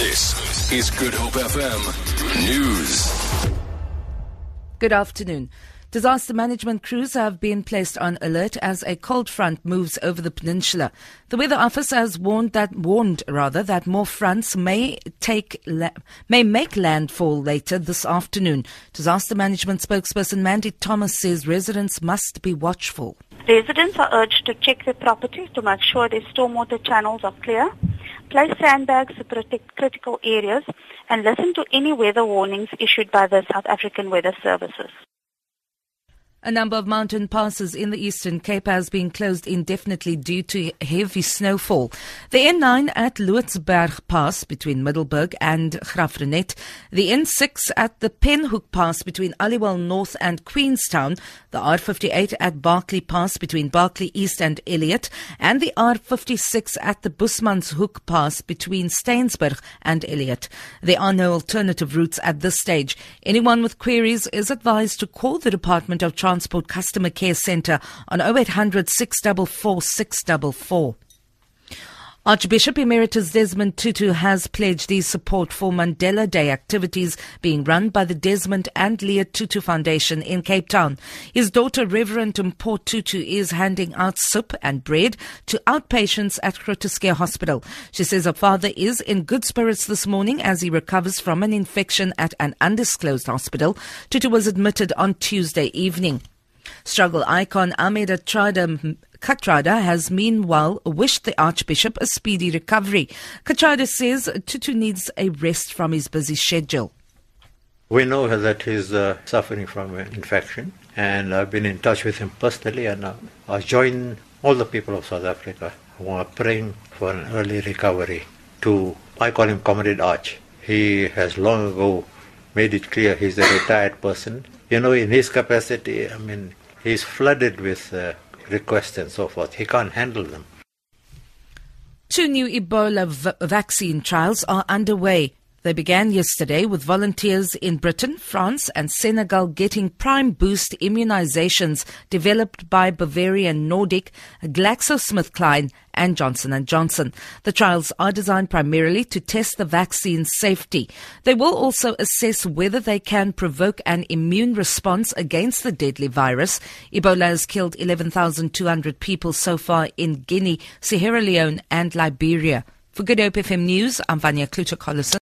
This is Good Hope FM News. Good afternoon. Disaster management crews have been placed on alert as a cold front moves over the peninsula. The weather office has warned that warned rather that more fronts may take la- may make landfall later this afternoon. Disaster management spokesperson Mandy Thomas says residents must be watchful. Residents are urged to check their properties to make sure their stormwater channels are clear, place sandbags to protect critical areas, and listen to any weather warnings issued by the South African Weather Services. A number of mountain passes in the Eastern Cape has been closed indefinitely due to heavy snowfall. The N9 at Lootsberg Pass between Middelburg and Graaff-Reinet, the N6 at the Penhoek Pass between Aliwal North and Queenstown, the R58 at Barkly Pass between Barkly East and Elliot, and the R56 at the Bushmanshoek Pass between Steynsburg and Elliot. There are no alternative routes at this stage. Anyone with queries is advised to call the Department of Transport Customer Care Centre on 0800 644 644. Archbishop Emeritus Desmond Tutu has pledged his support for Mandela Day activities being run by the Desmond and Leah Tutu Foundation in Cape Town. His daughter, Reverend Mpho Tutu, is handing out soup and bread to outpatients at Groote Schuur Hospital. She says her father is in good spirits this morning as he recovers from an infection at an undisclosed hospital. Tutu was admitted on Tuesday evening. Struggle icon Ahmed Kathrada, Kathrada has meanwhile wished the Archbishop a speedy recovery. Kathrada says Tutu needs a rest from his busy schedule. We know that he's uh, suffering from an infection, and I've been in touch with him personally, and uh, I join all the people of South Africa who are praying for an early recovery. To I call him Comrade Arch. He has long ago made it clear he's a retired person. You know, in his capacity, I mean, he's flooded with uh, requests and so forth. He can't handle them. Two new Ebola v- vaccine trials are underway. They began yesterday with volunteers in Britain, France, and Senegal getting prime boost immunizations developed by Bavarian Nordic, GlaxoSmithKline, and Johnson & Johnson. The trials are designed primarily to test the vaccine's safety. They will also assess whether they can provoke an immune response against the deadly virus. Ebola has killed 11,200 people so far in Guinea, Sierra Leone, and Liberia. For Good Hope FM News, I'm Vanya Kluter-Collison.